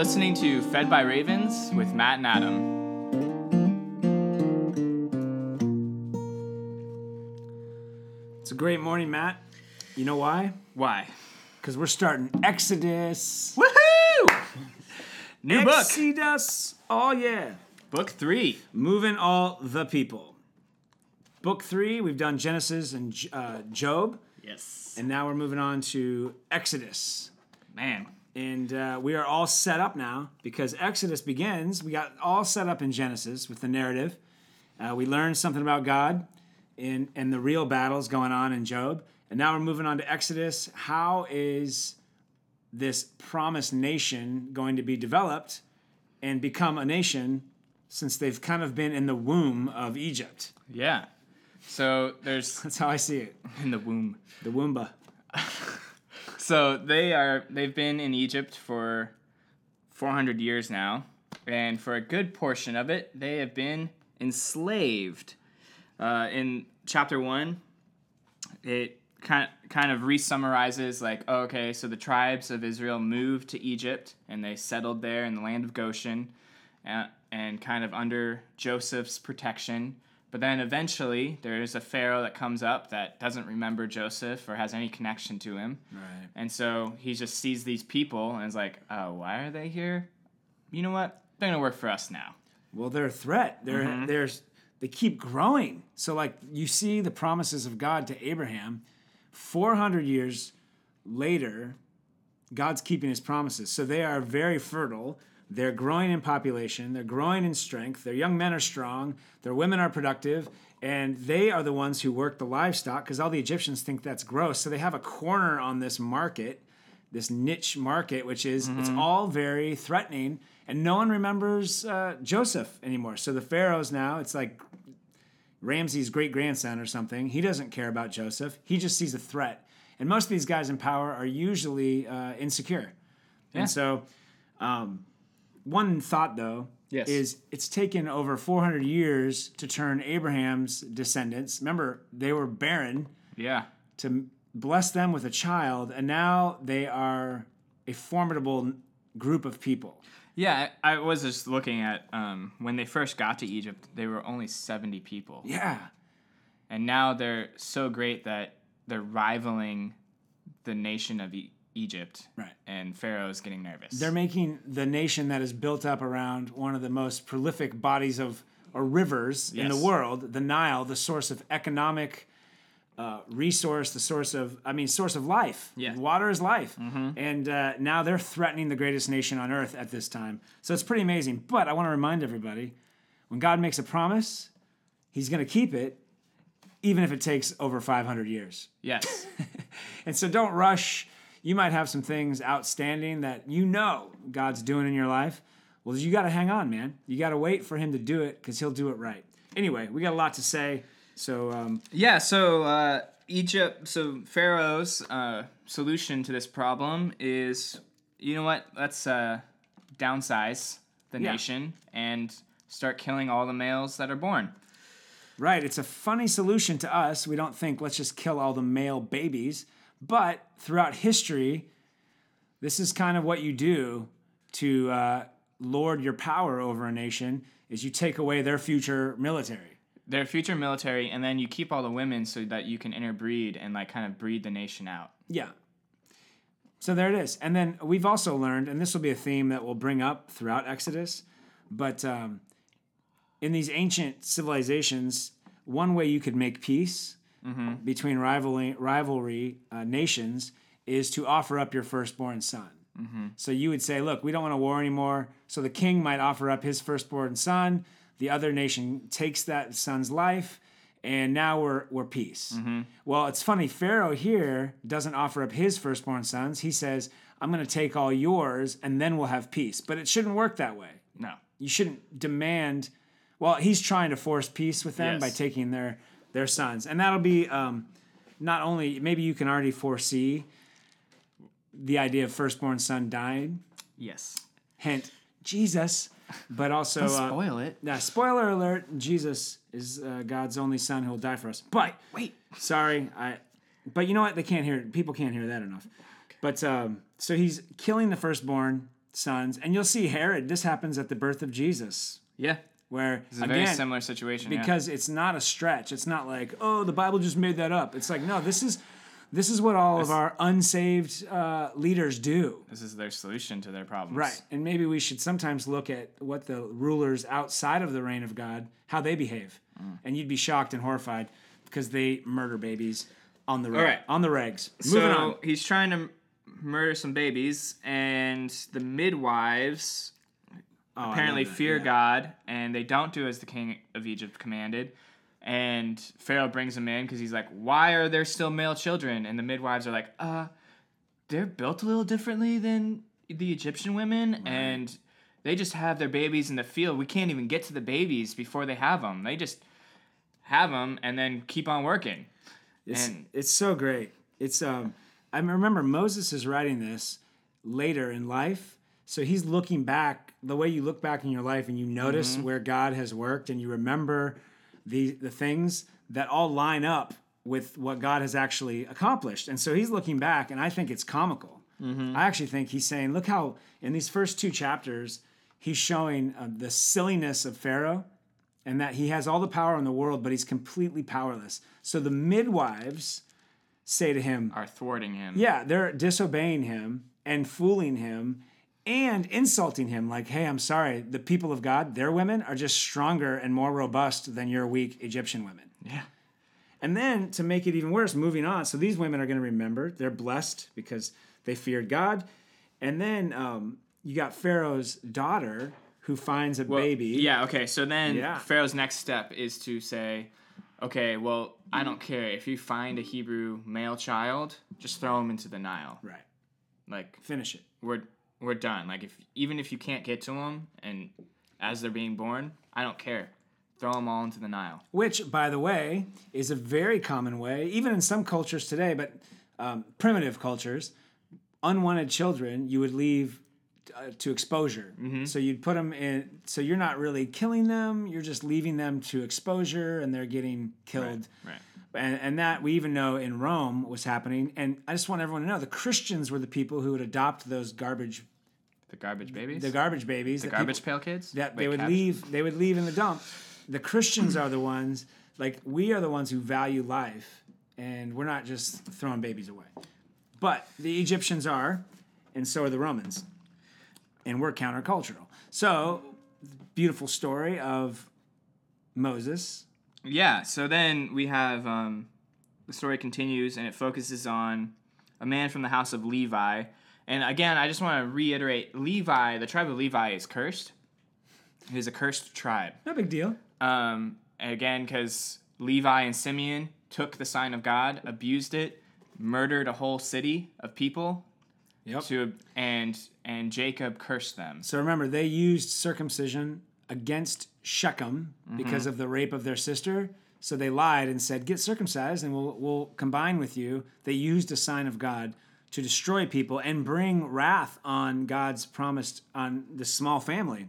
listening to Fed by Ravens with Matt and Adam. It's a great morning, Matt. You know why? Why? Because we're starting Exodus. Woohoo! New book. Exodus. Oh, yeah. Book three. Moving all the people. Book three, we've done Genesis and uh, Job, Yes. and now we're moving on to Exodus. Man. And uh, we are all set up now because Exodus begins. We got all set up in Genesis with the narrative. Uh, we learned something about God and, and the real battles going on in Job. And now we're moving on to Exodus. How is this promised nation going to be developed and become a nation since they've kind of been in the womb of Egypt? Yeah. So there's That's how I see it. in the womb. The Woomba. So they are they've been in Egypt for 400 years now, and for a good portion of it, they have been enslaved. Uh, in chapter one, it kind kind of re-summarizes like, oh, okay, so the tribes of Israel moved to Egypt and they settled there in the land of Goshen, uh, and kind of under Joseph's protection. But then eventually there is a pharaoh that comes up that doesn't remember Joseph or has any connection to him. Right. And so he just sees these people and is like, oh, why are they here? You know what? They're going to work for us now. Well, they're a threat. They're Mm-hmm. there's they keep growing. So like you see the promises of God to Abraham, 400 years later, God's keeping his promises. So they are very fertile. They're growing in population, they're growing in strength. Their young men are strong, their women are productive, and they are the ones who work the livestock because all the Egyptians think that's gross. So they have a corner on this market, this niche market, which is it's all very threatening, and no one remembers uh, Joseph anymore. So the pharaohs now, it's like Ramses' great grandson or something. He doesn't care about Joseph. He just sees a threat. And most of these guys in power are usually uh, insecure. Yeah. And so, um, one thought though Yes. is it's taken over 400 years to turn Abraham's descendants. Remember, they were barren Yeah. to bless them with a child, and now they are a formidable group of people. Yeah, I, I was just looking at um, when they first got to Egypt, they were only 70 people. Yeah. And now they're so great that they're rivaling the nation of e- Egypt. Right. And Pharaoh's getting nervous. They're making the nation that is built up around one of the most prolific bodies of or rivers in the world, the Nile, the source of economic uh, resource, the source of I mean, source of life. Yeah. water is life, and uh, now they're threatening the greatest nation on earth at this time. So it's pretty amazing. But I want to remind everybody, when God makes a promise, He's going to keep it, even if it takes over 500 years. yes. And so don't rush. You might have some things outstanding that you know God's doing in your life. Well, you got to hang on, man. You got to wait for Him to do it because He'll do it right. Anyway, we got a lot to say. So, um, Yeah, so uh, Egypt, so Pharaoh's uh, solution to this problem is, you know what? Let's uh, downsize the Yeah. nation and start killing all the males that are born. right, it's a funny solution to us. We don't think, let's just kill all the male babies. But throughout history, this is kind of what you do to uh, lord your power over a nation is you take away their future military. Their future military, and then you keep all the women so that you can interbreed and like kind of breed the nation out. Yeah. So there it is. And then we've also learned, and this will be a theme that we'll bring up throughout Exodus, but um, in these ancient civilizations, one way you could make peace Mm-hmm. between rivaling, rivalry uh, nations is to offer up your firstborn son. Mm-hmm. So you would say, look, we don't want a war anymore. So the king might offer up his firstborn son. The other nation takes that son's life, and now we're we're peace. Mm-hmm. Well, it's funny. Pharaoh here doesn't offer up his firstborn sons. He says, "I'm going to take all yours, and then we'll have peace." But it shouldn't work that way. No. You shouldn't demand. Well, he's trying to force peace with them by taking their their sons, and that'll be um, not only maybe you can already foresee the idea of firstborn son dying. Yes. Hint, Jesus, but also uh, Spoil it. now, spoiler alert: Jesus is uh, God's only Son who will die for us. But Wait. sorry, I. But you know what? They can't hear. People can't hear that enough. But um, so he's killing the firstborn sons. And you'll see Herod, this happens at the birth of Jesus, Yeah. Where It's a again, very similar situation. yeah. because it's not a stretch. It's not like, oh, the Bible just made that up. It's like, no, this is this is what all of our unsaved uh, leaders do. this is their solution to their problems. Right. And maybe we should sometimes look at what the rulers outside of the reign of God, how they behave. Mm. And you'd be shocked and horrified because they murder babies on the reg- right. on the regs. So Moving on. he's trying to murder some babies, and the midwives Oh, apparently fear yeah. God, and they don't do as the king of Egypt commanded. And Pharaoh brings them in because he's like, "Why are there still male children?" And the midwives are like, "Uh, they're built a little differently than the Egyptian women, and they just have their babies in the field. We can't even get to the babies before they have them. They just have them and then keep on working." It's, And- it's so great. It's um I remember Moses is writing this later in life. So he's looking back the way you look back in your life and you notice Mm-hmm. where God has worked and you remember the the things that all line up with what God has actually accomplished. And so he's looking back and I think it's comical. Mm-hmm. I actually think he's saying, look how in these first two chapters he's showing uh, the silliness of Pharaoh and that he has all the power in the world, but he's completely powerless. So the midwives say to him, Are thwarting him. Yeah, they're disobeying him and fooling him and insulting him. Like, hey, I'm sorry, the people of God, their women are just stronger and more robust than your weak Egyptian women. Yeah. And then to make it even worse, moving on. So these women are going to remember they're blessed because they feared God. And then um, you got Pharaoh's daughter who finds a Well, baby. Yeah, okay. So then Yeah. Pharaoh's next step is to say, okay, well, I don't care. If you find a Hebrew male child, just throw him into the Nile. Right. Like, Finish it. we're we're done. Like, if even if you can't get to them and as they're being born, I don't care. Throw them all into the Nile. Which, by the way, is a very common way, even in some cultures today, but um, primitive cultures, unwanted children you would leave uh, to exposure. So you'd put them in, so you're not really killing them, you're just leaving them to exposure and they're getting killed. Right. Right. And, and that we even know in Rome was happening. And I just want everyone to know the Christians were the people who would adopt those garbage, The garbage babies. the garbage babies, The that people- garbage pail kids. that Wait, they would cabs? leave they would leave in the dump the christians are the ones like we are the ones who value life and we're not just throwing babies away but the egyptians are and so are the romans and we're countercultural so beautiful story of moses Yeah, so then we have um, the story continues and it focuses on a man from the house of Levi. And again, I just want to reiterate Levi, the tribe of Levi is cursed. It is a cursed tribe. no big deal Um, again, because Levi and Simeon took the sign of God, abused it, murdered a whole city of people, yep to and and Jacob cursed them. so remember they used circumcision against shechem because of the rape of their sister so they lied and said get circumcised and we'll, we'll combine with you they used a sign of god to destroy people and bring wrath on god's promised on this small family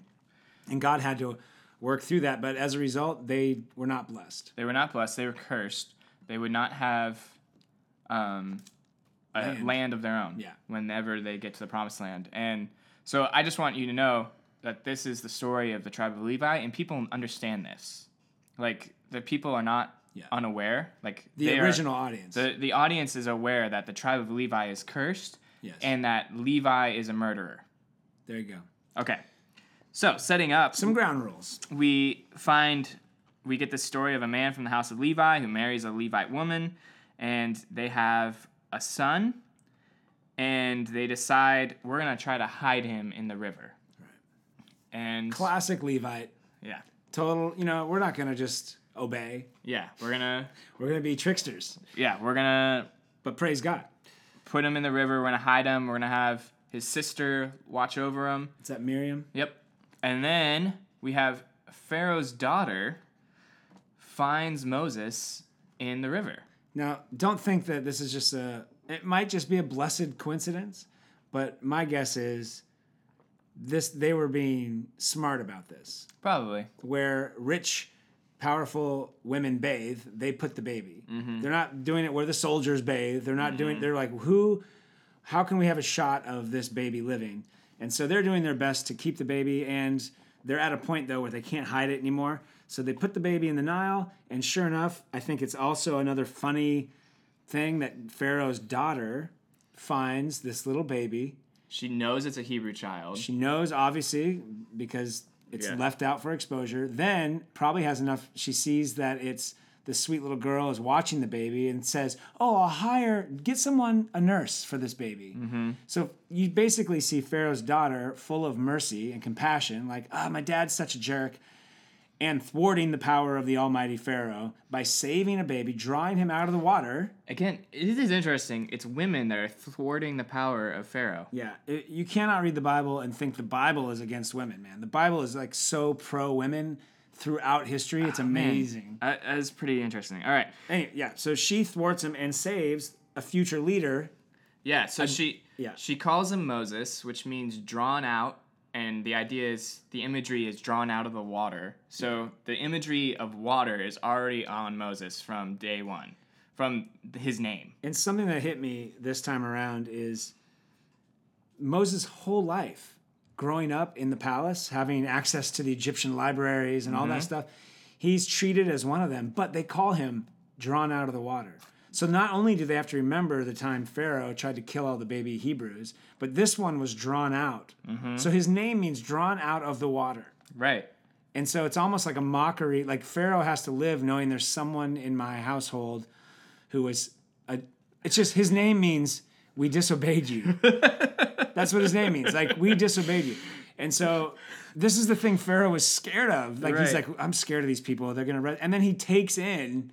and god had to work through that but as a result they were not blessed They were not blessed; they were cursed. They would not have um, a Land. land. of their own. Yeah. Whenever they get to the promised land, and so I just want you to know that this is the story of the tribe of Levi, and people understand this. Like the people are not Yeah. unaware. Like the they are- original audience the the audience is aware that the tribe of Levi is cursed, yes and that Levi is a murderer. there you go Okay. So setting up some ground rules we find we get the story of a man from the house of Levi who marries a Levite woman, and they have a son, and they decide we're gonna try to hide him in the river. Right. And classic levite yeah, total you know we're not gonna just obey yeah, we're gonna we're gonna be tricksters yeah we're gonna but praise god put him in the river. We're gonna hide him. We're gonna have his sister watch over him. is that miriam Yep. And then we have Pharaoh's daughter finds Moses in the river. Now, don't think that this is just a. It might just be a blessed coincidence, but my guess is this. They were being smart about this. Probably. Where rich, powerful women bathe, they put the baby. Mm-hmm. They're not doing it where the soldiers bathe. They're not doing. Mm-hmm. They're like, who? How can we have a shot of this baby living? And so they're doing their best to keep the baby, and they're at a point though where they can't hide it anymore. So they put the baby in the Nile, and sure enough, I think it's also another funny thing that Pharaoh's daughter finds this little baby. She knows it's a Hebrew child. She knows, obviously, because it's Yeah. left out for exposure. Then probably has enough. She sees that it's the sweet little girl is watching the baby and says, "Oh, I'll hire get someone a nurse for this baby." Mm-hmm. So you basically see Pharaoh's daughter full of mercy and compassion, like, "Ah, my dad's such a jerk." And thwarting the power of the Almighty Pharaoh by saving a baby, drawing him out of the water. Again, this is interesting. It's women that are thwarting the power of Pharaoh. Yeah, it, you cannot read the Bible and think the Bible is against women, man. The Bible is like so pro women throughout history. It's amazing. Uh, that's pretty interesting. All right. Anyway, yeah, so she thwarts him and saves a future leader. Yeah, so she yeah. she calls him Moses, which means drawn out, and the idea is the imagery is drawn out of the water. So the imagery of water is already on Moses from day one, from his name. And something that hit me this time around is Moses' whole life growing up in the palace, having access to the Egyptian libraries and all that mm-hmm. stuff, he's treated as one of them, but they call him drawn out of the water. So not only do they have to remember the time Pharaoh tried to kill all the baby Hebrews, but this one was drawn out. Mm-hmm. So his name means drawn out of the water. Right. And so it's almost like a mockery. Like Pharaoh has to live knowing there's someone in my household who was a. It's just his name means we disobeyed you. That's what his name means. Like we disobeyed you. And so this is the thing Pharaoh was scared of. Like he's like, I'm scared of these people. They're gonna. Re-. And then he takes in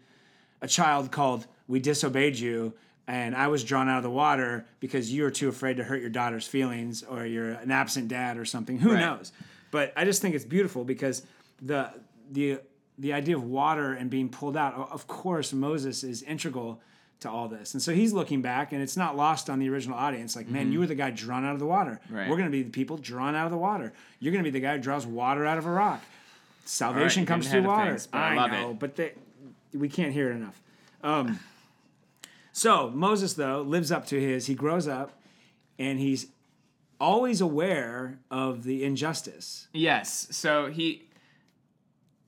a child called "We disobeyed you." And I was drawn out of the water because you were too afraid to hurt your daughter's feelings, or you're an absent dad, or something. Who Right. knows? But I just think it's beautiful because the the the idea of water and being pulled out. Of course, Moses is integral to all this, and so he's looking back, and it's not lost on the original audience. Like, man, you were the guy drawn out of the water. Mm-hmm. Right. We're going to be the people drawn out of the water. You're going to be the guy who draws water out of a rock. Salvation you're comes through water. things, but I love know, it. but they, we can't hear it enough. Um, so Moses though lives up to his. He grows up, and he's always aware of the injustice. Yes. So he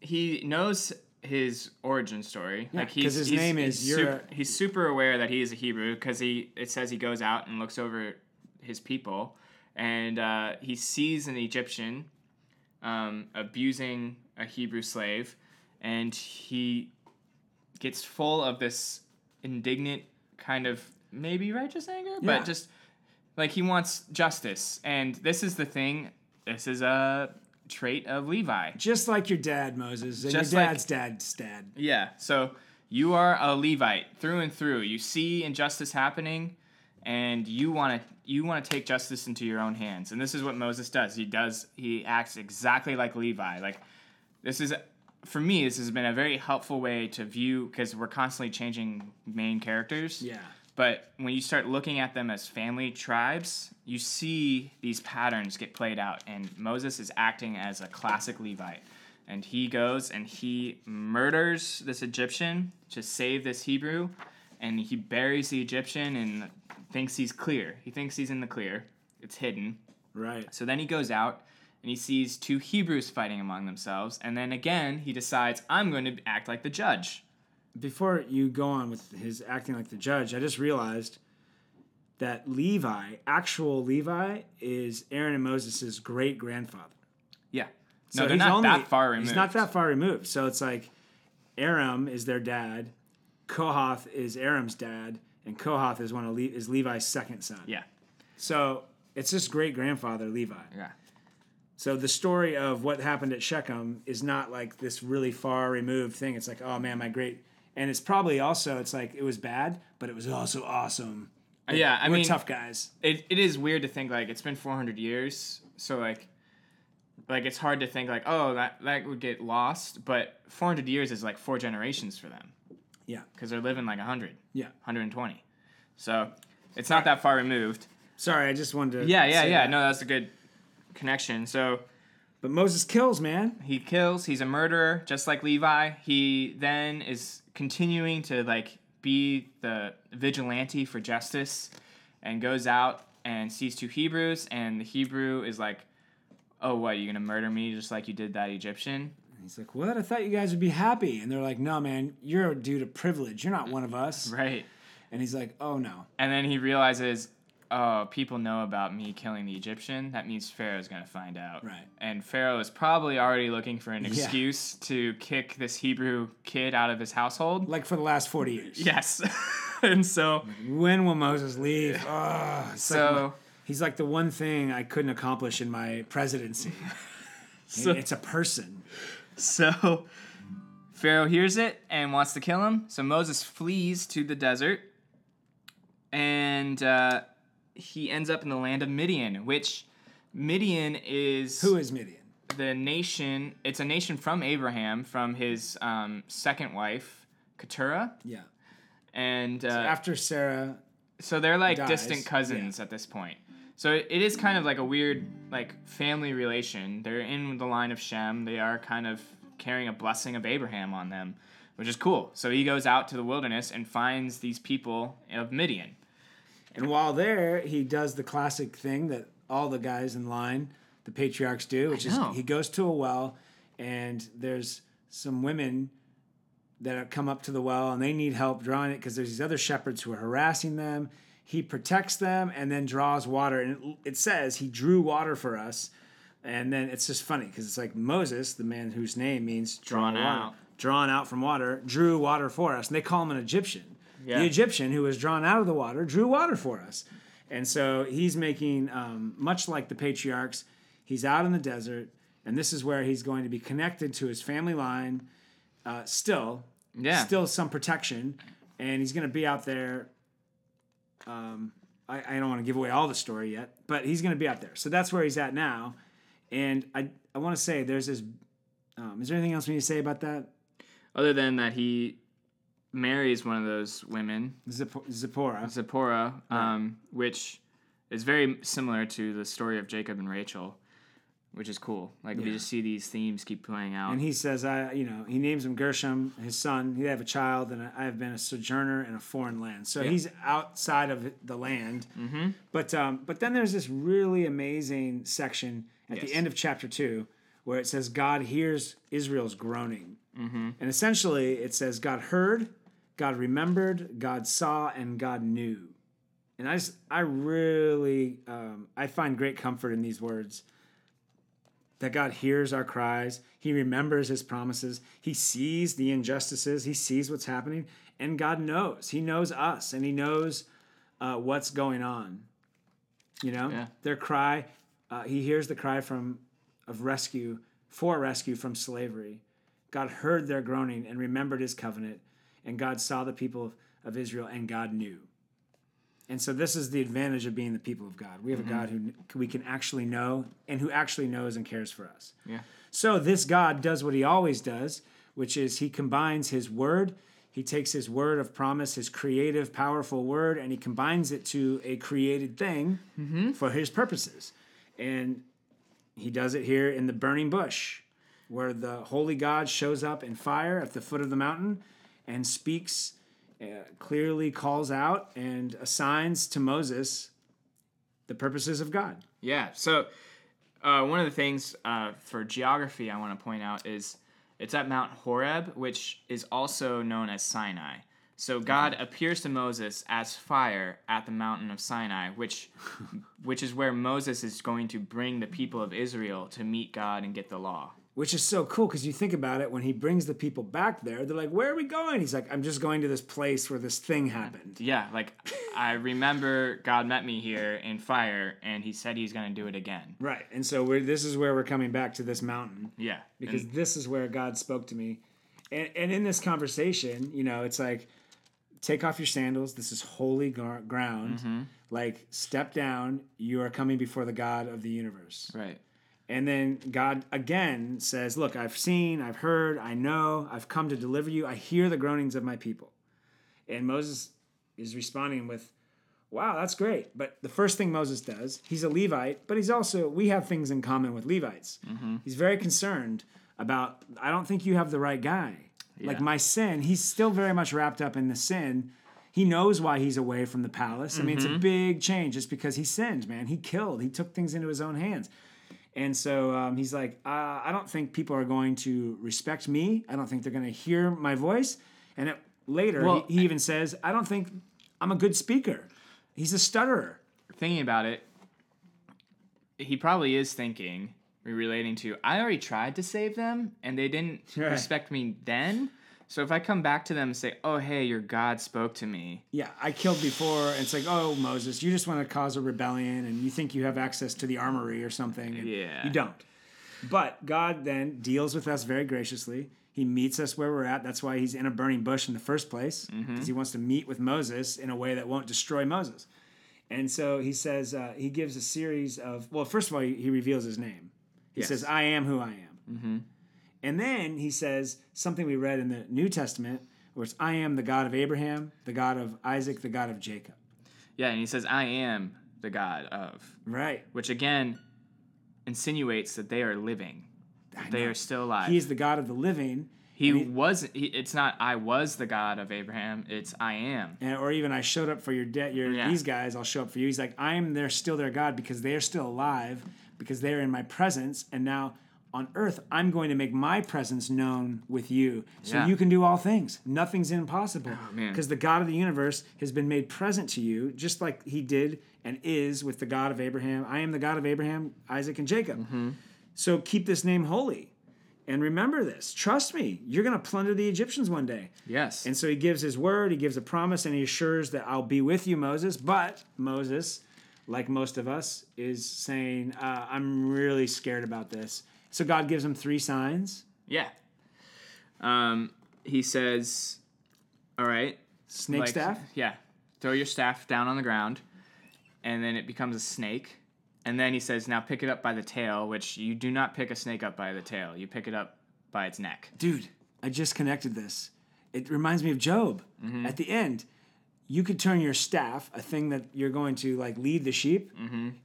he knows his origin story. like 'cause he's his he's- name he's is- you're super, he's super aware that he is a Hebrew because he it says he goes out and looks over his people and uh, he sees an Egyptian um, abusing a Hebrew slave and he gets full of this indignant kind of maybe righteous anger, Yeah. but just like he wants justice. And this is the thing. This is a trait of Levi. Just like your dad, Moses, and Just your like- dad's dad's dad. Yeah. So you are a Levite through and through. You see injustice happening, and you want to you want to take justice into your own hands. And this is what Moses does. He does. He acts exactly like Levi. Like this is for me. This has been a very helpful way to view because we're constantly changing main characters. Yeah. But when you start looking at them as family tribes, you see these patterns get played out. And Moses is acting as a classic Levite. And he goes and he murders this Egyptian to save this Hebrew. And he buries the Egyptian and thinks he's clear. He thinks he's in the clear. It's hidden. Right. So then he goes out and he sees two Hebrews fighting among themselves. And then again, he decides, I'm going to act like the judge. Before you go on with his acting like the judge, I just realized that Levi, actual Levi, is Aaron and Moses' great grandfather. Yeah. So they're he's not only- that far removed. He's not that far removed. So it's like Aram is their dad, Kohath is Aram's dad, and Kohath is one of Le- is Levi's second son. Yeah. So it's just great grandfather Levi. Yeah. So the story of what happened at Shechem is not like this really far removed thing. It's like, oh man, my great, and it's probably also it's like it was bad, but it was also awesome. Yeah, I We're mean, tough guys. it, it is weird to think like it's been 400 years, so like, like it's hard to think like, oh, that that would get lost, but 400 years is like four generations for them Yeah, because they're living like 100, yeah. 120, so it's not that far removed. Sorry, I just wanted to. Yeah, yeah, yeah. that. No, that's a good connection. So But Moses kills, man. he kills. He's a murderer, just like Levi. He then is continuing to like be the vigilante for justice, and goes out and sees two Hebrews, and the Hebrew is like, "Oh, what? you're gonna murder me just like you did that Egyptian?" And he's like, "What? I thought you guys would be happy." And they're like, "No, man, you're a dude of privilege. You're not one of us." Right. And he's like, "Oh no." And then he realizes, "Oh, people know about me killing the Egyptian. That means Pharaoh's gonna find out." Right. And Pharaoh is probably already looking for an Yeah. excuse to kick this Hebrew kid out of his household. Like for the last forty years. Yes. and so, When will Moses leave? Oh, it's like so, he's like the one thing I couldn't accomplish in my presidency. so, it's a person. so, Pharaoh hears it and wants to kill him. So Moses flees to the desert, and uh, he ends up in the land of Midian, which Midian is Who is Midian? the nation. It's a nation from Abraham, from his um, second wife, Keturah, Yeah. and uh, After Sarah, so they're like dies, distant cousins at this point. So it it is kind of like a weird like family relation. They're in the line of Shem. They are kind of carrying a blessing of Abraham on them, which is cool. So he goes out to the wilderness and finds these people of Midian. And while there, he does the classic thing that all the guys in line, the patriarchs do, which is know. he goes to a well, and there's some women that have come up to the well and they need help drawing it because there's these other shepherds who are harassing them. He protects them and then draws water, and it, it says he drew water for us. And then it's just funny because it's like Moses, the man whose name means drawn, Drawn out. drawn out from water, drew water for us, and they call him an Egyptian. Yeah. The Egyptian who was drawn out of the water drew water for us, and so he's making um, much like the patriarchs. He's out in the desert, and this is where he's going to be connected to his family line. Uh, still, Yeah. still some protection, and he's going to be out there. Um, I, I don't want to give away all the story yet, but he's going to be out there. So that's where he's at now. And I, I want to say there's this. Um, is there anything else we need to say about that? Other than that, he marries one of those women, Zipp- Zipporah. Zipporah, um, which is very similar to the story of Jacob and Rachel, which is cool. Like we Yeah. just see these themes keep playing out. And he says, I, you know, he names him Gershom, his son. He have a child, and I have been a sojourner in a foreign land. So he's outside of the land. Mm-hmm. But um, but then there's this really amazing section at Yes. the end of chapter two where it says God hears Israel's groaning, mm-hmm. and essentially it says God heard, God remembered, God saw, and God knew. And I just, I really, um, I find great comfort in these words that God hears our cries. He remembers his promises. He sees the injustices. He sees what's happening. And God knows. He knows us and he knows uh, what's going on. You know, Yeah. their cry, uh, he hears the cry from of rescue, for rescue from slavery. God heard their groaning and remembered his covenant. And God saw the people of, of Israel and God knew. And so this is the advantage of being the people of God. We have a mm-hmm. God who we can actually know and who actually knows and cares for us. yeah. So this God does what he always does, which is he combines his word, he takes his word of promise, his creative, powerful word, and he combines it to a created thing mm-hmm. for his purposes. And he does it here in the burning bush, where the holy God shows up in fire at the foot of the mountain and speaks, uh, clearly calls out and assigns to Moses the purposes of God. Yeah. So uh, one of the things uh, for geography I want to point out is it's at Mount Horeb, which is also known as Sinai. So God appears to Moses as fire at the mountain of Sinai, which which is where Moses is going to bring the people of Israel to meet God and get the law. Which is so cool because you think about it when he brings the people back there they're like where are we going he's like i'm just going to this place where this thing happened Yeah, like I remember God met me here in fire, and He said He's going to do it again. right and so we're, this is where we're coming back to this mountain Yeah, because and- this is where god spoke to me and, and in this conversation you know it's like take off your sandals this is holy ground Mm-hmm. like step down you are coming before the god of the universe right. And then God again says, Look, I've seen, I've heard, I know, I've come to deliver you. I hear the groanings of my people. And Moses is responding with, Wow, that's great. But the first thing Moses does, he's a Levite, but he's also, we have things in common with Levites. Mm-hmm. He's very concerned about, I don't think you have the right guy. Like my sin, he's still very much wrapped up in the sin He knows why he's away from the palace. I mean, it's a mm-hmm. big change just because he sinned, man. He killed. He took things into his own hands. And so um, he's like, uh, I don't think people are going to respect me. I don't think they're going to hear my voice. And it, later, Well- he, he even says, I don't think I'm a good speaker. He's a stutterer. Thinking about it, he probably is thinking, relating to, I already tried to save them and they didn't Right. respect me then. So if I come back to them and say, oh, hey, your God spoke to me. Yeah, I killed before. And it's like, oh, Moses, you just want to cause a rebellion and you think you have access to the armory or something. And Yeah. You don't. But God then deals with us very graciously. He meets us where we're at. That's why he's in a burning bush in the first place, because he wants to meet with Moses in a way that won't destroy Moses. And so he says, uh, he gives a series of, well, first of all, he, he reveals his name. He Yes. says, I am who I am. And then he says something we read in the New Testament, where it's, I am the God of Abraham, the God of Isaac, the God of Jacob. Yeah, and he says, I am the God of, Right. which again insinuates that they are living. They are still alive. He is the God of the living, he he- was, he, it's not, I was the God of Abraham, it's I am. and, or even I showed up for your debt. Your Yeah. these guys, I'll show up for you. He's like, I am They're still their God because they are still alive, because they are in my presence, and now on earth I'm going to make my presence known with you, so Yeah. you can do all things. Nothing's impossible because the God of the universe has been made present to you, just like He did and is with the God of Abraham. I am the God of Abraham, Isaac, and Jacob. So keep this name holy. And remember this. Trust me, you're going to plunder the Egyptians one day. Yes. And so he gives his word, he gives a promise, and he assures that I'll be with you, Moses. But Moses, like most of us, is saying, uh, I'm really scared about this. So God gives him three signs yeah. Um, he says, all right, snake like- staff. Yeah. Throw your staff down on the ground, and then it becomes a snake. And then he says, now pick it up by the tail, which you do not pick a snake up by the tail. You pick it up by its neck. Dude, I just connected this. It reminds me of Job. At the end, you could turn your staff, a thing that you're going to like lead the sheep,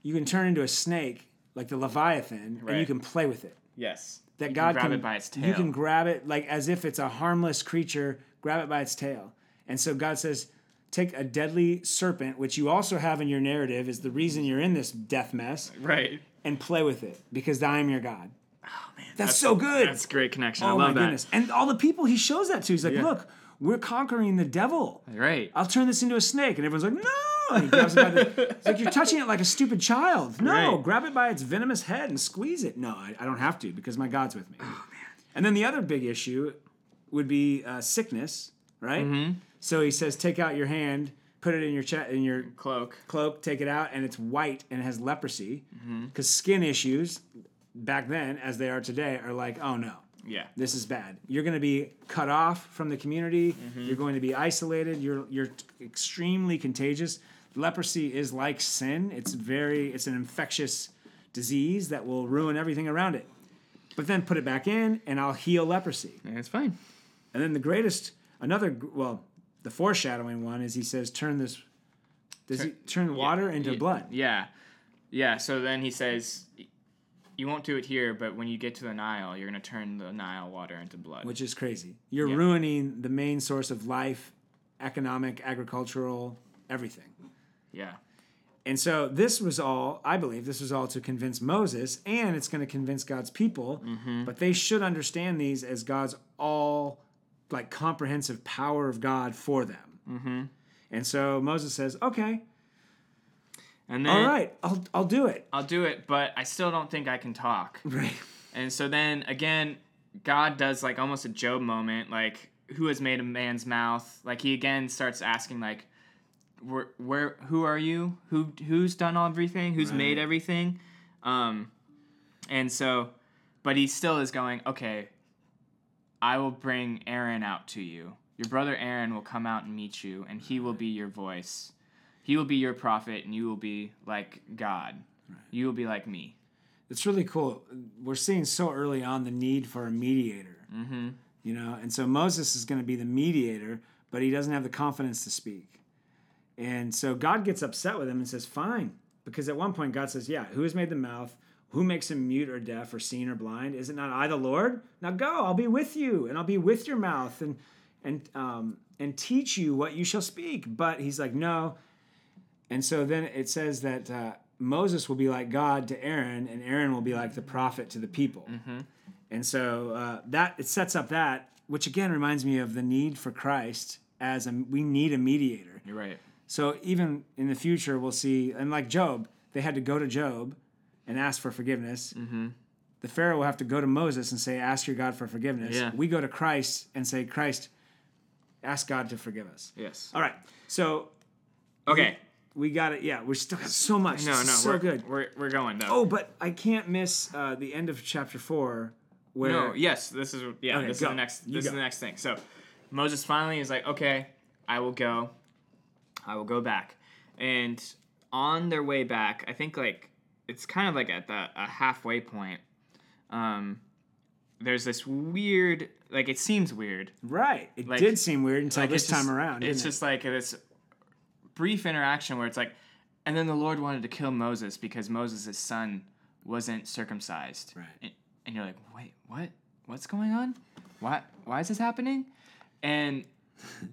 you can turn into a snake, like the Leviathan, and you can play with it. Yes. that You God can grab can it by its tail. You can grab it like as if it's a harmless creature, grab it by its tail. And so God says, take a deadly serpent, which you also have in your narrative, is the reason you're in this death mess, right. and play with it because I am your God. Oh man, That's, so good. That's a great connection. I oh love my that. goodness! And all the people he shows that to, he's like, Yeah. look, we're conquering the devil. Right. I'll turn this into a snake, and everyone's like, no. And grabs it by the, it's like you're touching it like a stupid child. No, Right. grab it by its venomous head and squeeze it. No, I, I don't have to because my God's with me. Oh man. And then the other big issue would be uh, sickness, right? Mm-hmm. So he says, take out your hand, put it in your chest, in your Cloak. cloak, take it out, and it's white and it has leprosy. Mm-hmm. Because skin issues back then, as they are today, are like, oh no, Yeah. this is bad. You're going to be cut off from the community. Mm-hmm. You're going to be isolated. You're you're extremely contagious. Leprosy is like sin. It's very it's an infectious disease that will ruin everything around it. But then put it back in, and I'll heal leprosy. And it's fine. And then the greatest, another well, the foreshadowing one is he says, "Turn this." Does he turn water into Ye- blood? Yeah. Yeah. So then he says, you won't do it here, but when you get to the Nile, you're going to turn the Nile water into blood. Which is crazy. You're Yeah. ruining the main source of life, economic, agricultural, everything. Yeah. And so this was all, I believe, this was all to convince Moses, and it's going to convince God's people. But they should understand these as God's all, like, comprehensive power of God for them. Mm-hmm. And so Moses says, "Okay, And then all right, I'll I'll do it." I'll do it, but I still don't think I can talk. Right. And so then again, God does like almost a Job moment, like who has made a man's mouth? Like he again starts asking like where where who are you? Who who's done everything? Who's made everything? Um and so but he still is going, "Okay, I will bring Aaron out to you. Your brother Aaron will come out and meet you and he will be your voice. He will be your prophet and you will be like God. You will be like me." It's really cool. We're seeing so early on the need for a mediator. Mm-hmm. You know, and so Moses is going to be the mediator, but he doesn't have the confidence to speak. And so God gets upset with him and says, "Fine," because at one point God says, "Yeah, who has made the mouth? Who makes him mute or deaf or seen or blind? Is it not I, the Lord? Now go. I'll be with you, and I'll be with your mouth." And and um, and teach you what you shall speak. But he's like, no. And so then it says that uh, Moses will be like God to Aaron, and Aaron will be like the prophet to the people. And so uh, that it sets up that, which again reminds me of the need for Christ as a we need a mediator. You're right. So even in the future, we'll see, and like Job, they had to go to Job and ask for forgiveness. Mm-hmm. The Pharaoh will have to go to Moses and say, "Ask your God for forgiveness." Yeah. We go to Christ and say, "Christ, ask God to forgive us." Yes. All right, so Okay. we got it. Yeah, we're still got so much. No, no, so we're, good. We're, we're going though. Oh, but I can't miss uh, the end of chapter four, where No, yes, this is yeah, Okay, this go. is the next You this is go. the next thing. So Moses finally is like, "Okay, I will go. I will go back." And on their way back, I think like it's kind of like at the a halfway point. Um there's this weird like it seems weird. right, it Like- did seem weird until Like this time just- around. It's didn't it? just like this brief interaction where it's like and then the Lord wanted to kill Moses because Moses' son wasn't circumcised. Right. And, and you're like, wait, what? What's going on? Why why is this happening? And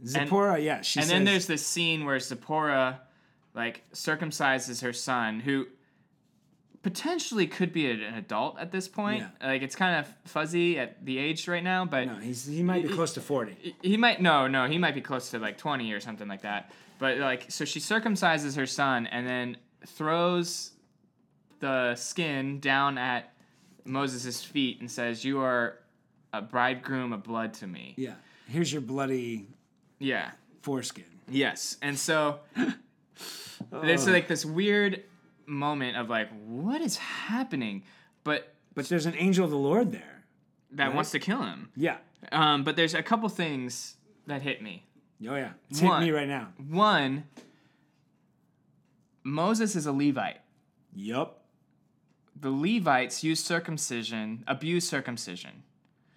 Zipporah. yeah, she and says, then there's this scene where Zipporah like circumcises her son who potentially could be an adult at this point. Yeah. Like it's kind of fuzzy at the age right now, but no, he's he might be close to forty. he- he might no no he might be close to like 20 or something like that but like so she circumcises her son and then throws the skin down at moses' feet and says you are a bridegroom of blood to me Yeah, here's your bloody yeah foreskin. yes and so there's like this weird moment of like what is happening but But there's an angel of the Lord there. that wants to kill him Yeah. um, but there's a couple things that hit me Oh yeah, it's One. hitting me right now. One, Moses is a Levite. Yup. The Levites used circumcision, abused circumcision,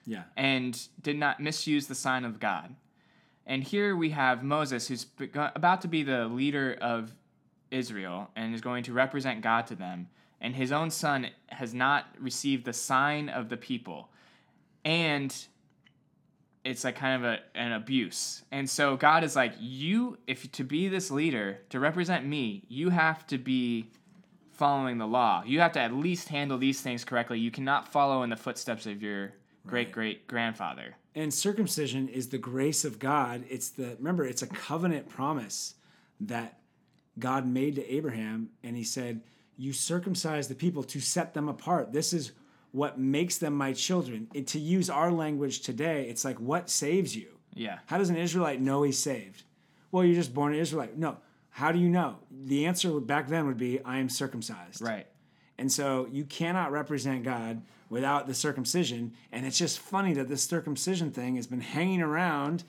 Yeah. and did not misuse the sign of God. And here we have Moses, who's about to be the leader of Israel and is going to represent God to them. And his own son has not received the sign of the people. And it's like kind of a, an abuse. And so God is like, you, if to be this leader, to represent me, you have to be following the law. You have to at least handle these things correctly. You cannot follow in the footsteps of your great great grandfather. And circumcision is the grace of God. It's the remember, it's a covenant promise that God made to Abraham, and he said, You circumcise the people to set them apart. This is what makes them my children. And to use our language today, it's like what saves you? Yeah. How does an Israelite know he's saved? Well, you're just born an Israelite. No. How do you know? The answer back then would be, I am circumcised. Right. And so you cannot represent God without the circumcision. And it's just funny that this circumcision thing has been hanging around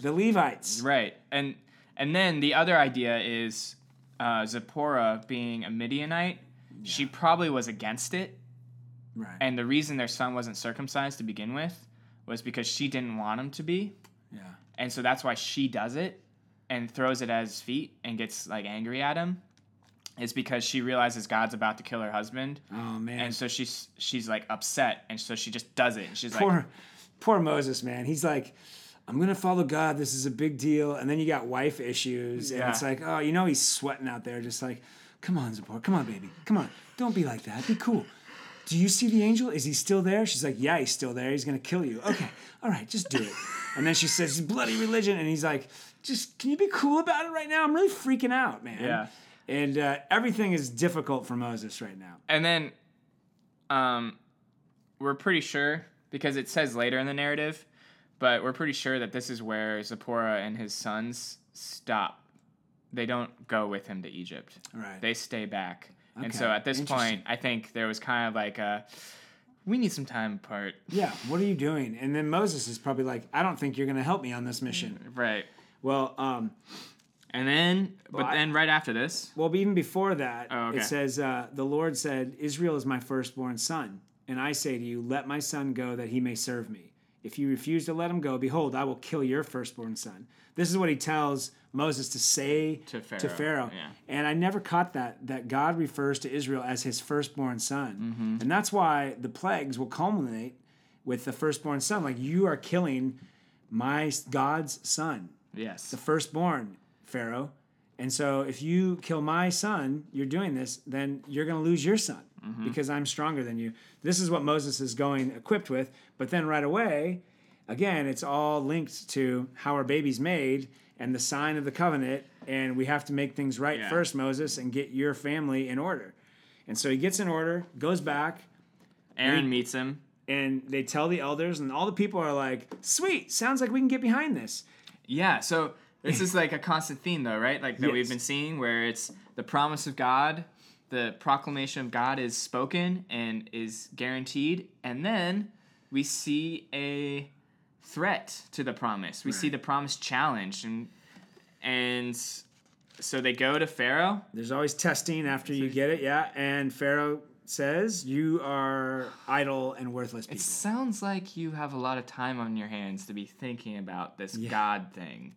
the Levites. Right. And and then the other idea is uh, Zipporah being a Midianite. She probably was against it, Right. and the reason their son wasn't circumcised to begin with was because she didn't want him to be, yeah. and so that's why she does it and throws it at his feet and gets like angry at him. Is because she realizes God's about to kill her husband, Oh man. and so she's she's like upset, and so she just does it. And she's like, poor poor Moses, man. He's like, I'm gonna follow God. This is a big deal. And then you got wife issues, and Yeah. it's like, oh, you know, he's sweating out there, just like, come on, Zipporah, come on, baby, come on, don't be like that. Be cool. Do you see the angel? Is he still there? She's like, yeah, he's still there. He's gonna kill you. Okay, all right, just do it. And then she says, bloody religion, and he's like, just can you be cool about it right now? I'm really freaking out, man. Yeah. And uh, everything is difficult for Moses right now. And then um we're pretty sure because it says later in the narrative, but we're pretty sure that this is where Zipporah and his sons stop. They don't go with him to Egypt. Right. They stay back. Okay. And so at this point, I think there was kind of like a we need some time apart. Yeah, what are you doing? And then Moses is probably like, I don't think you're gonna help me on this mission. Right. Well, um, And then but Well, then right after this, well, even before that, Oh, okay. it says, uh, "The Lord said, Israel is my firstborn son, and I say to you, let my son go that he may serve me. If you refuse to let him go, behold, I will kill your firstborn son." This is what he tells Moses to say To Pharaoh, yeah. And I never caught that that God refers to Israel as his firstborn son, Mm-hmm. and that's why the plagues will culminate with the firstborn son. Like you are killing my God's son, Yes. the firstborn, Pharaoh. And so if you kill my son, you're doing this, then you're going to lose your son mm-hmm. because I'm stronger than you. This is what Moses is going equipped with. But then right away, again, it's all linked to how our baby's made and the sign of the covenant. And we have to make things right Yeah. first, Moses, and get your family in order. And so he gets in order, goes back, Aaron meets him. and they tell the elders, and all the people are like, sweet, sounds like we can get behind this. Yeah, so this is like a constant theme though, right? Like that we've been seeing where it's the promise of God, the proclamation of God is spoken and is guaranteed, and then we see a threat to the promise. We see the promise challenged and and so they go to Pharaoh. There's always testing after you get it, yeah. And Pharaoh says, You are idle and worthless people. It sounds like you have a lot of time on your hands to be thinking about this God thing.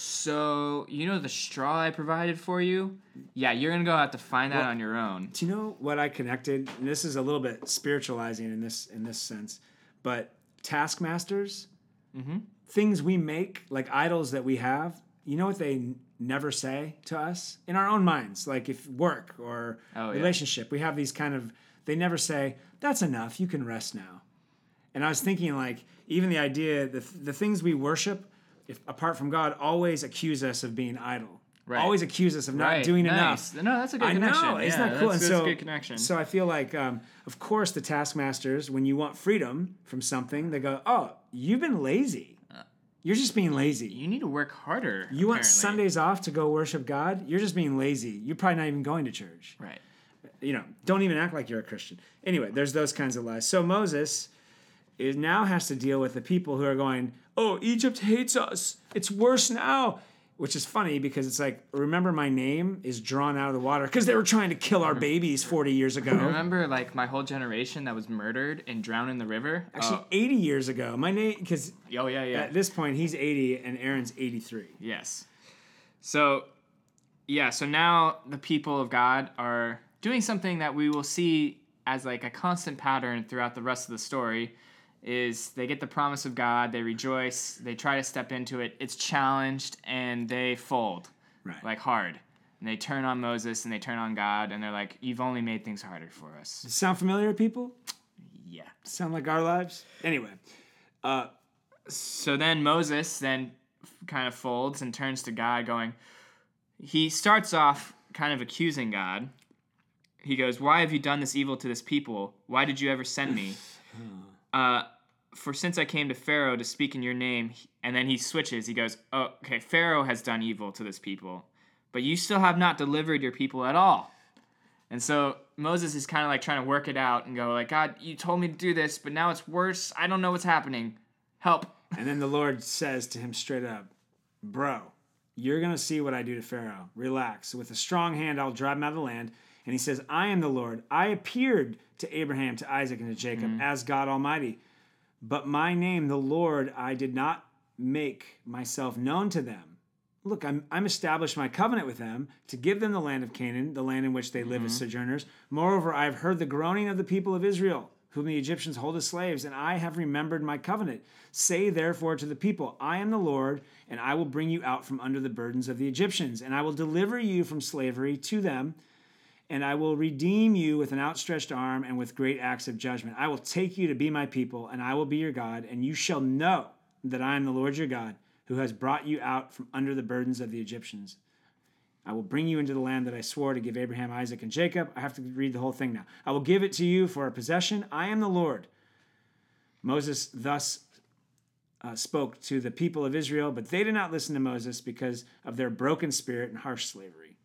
So, you know the straw I provided for you? Yeah, you're to go have to find that Well- on your own. Do you know what I connected? And this is a little bit spiritualizing in this in this sense, but taskmasters, Mm-hmm. things we make like idols that we have. You know what they n- never say to us in our own minds, like if work or Oh, yeah. relationship, we have these kind of. They never say that's enough. You can rest now. And I was thinking, like, even the idea, the, the things we worship, if apart from God, always accuse us of being idle. Right. Always accuse us of not Right, doing nice. enough. No, that's a good I connection. know, isn't that cool? That's, and that's so, a good connection. so I feel like, um, of course, the taskmasters, when you want freedom from something, they go, "Oh, you've been lazy. You're just being lazy. you need to work harder. You want. Sundays off to go worship God. You're just being lazy. You're probably not even going to church. Right. You know, don't even act like you're a Christian. Anyway, there's those kinds of lies. So Moses is now has to deal with the people who are going, "Oh, Egypt hates us. It's worse now." Which is funny because it's like, remember my name is drawn out of the water because they were trying to kill our babies 40 years ago. I Remember, like, my whole generation that was murdered and drowned in the river? Actually, 80 years ago. My name, because oh, oh, yeah, yeah. at this point he's 80 and Aaron's 83. Yes. So, yeah, so now the people of God are doing something that we will see as like a constant pattern throughout the rest of the story is they get the promise of God, they rejoice, they try to step into it, it's challenged and they fold Right. like hard. And they turn on Moses and they turn on God and they're like, "You've only made things harder for us." Sound familiar, to people? Yeah. Sound like our lives? Anyway, uh, so then Moses then kind of folds and turns to God, going, he starts off kind of accusing God. He goes, Why have you done this evil to this people? Why did you ever send me? Uh, for since I came to Pharaoh to speak in your name, and then he switches. He goes, Oh, okay, Pharaoh has done evil to this people, but you still have not delivered your people at all. And so Moses is kind of like trying to work it out and go, like, God, you told me to do this, but now it's worse. I don't know what's happening. Help. and then the Lord says to him straight up, Bro, you're going to see what I do to Pharaoh. Relax. With a strong hand, I'll drive him out of the land. And he says, I am the Lord. I appeared to Abraham, to Isaac, and to Jacob mm. as God Almighty. But my name, the Lord, I did not make myself known to them. Look, I'm, I'm established my covenant with them to give them the land of Canaan, the land in which they live as mm-hmm. sojourners. Moreover, I have heard the groaning of the people of Israel, whom the Egyptians hold as slaves, and I have remembered my covenant. Say therefore to the people, I am the Lord, and I will bring you out from under the burdens of the Egyptians, and I will deliver you from slavery to them and I will redeem you with an outstretched arm and with great acts of judgment. I will take you to be my people, and I will be your God, and you shall know that I am the Lord your God, who has brought you out from under the burdens of the Egyptians. I will bring you into the land that I swore to give Abraham, Isaac, and Jacob. I have to read the whole thing now. I will give it to you for a possession. I am the Lord. Moses thus uh, spoke to the people of Israel, but they did not listen to Moses because of their broken spirit and harsh slavery.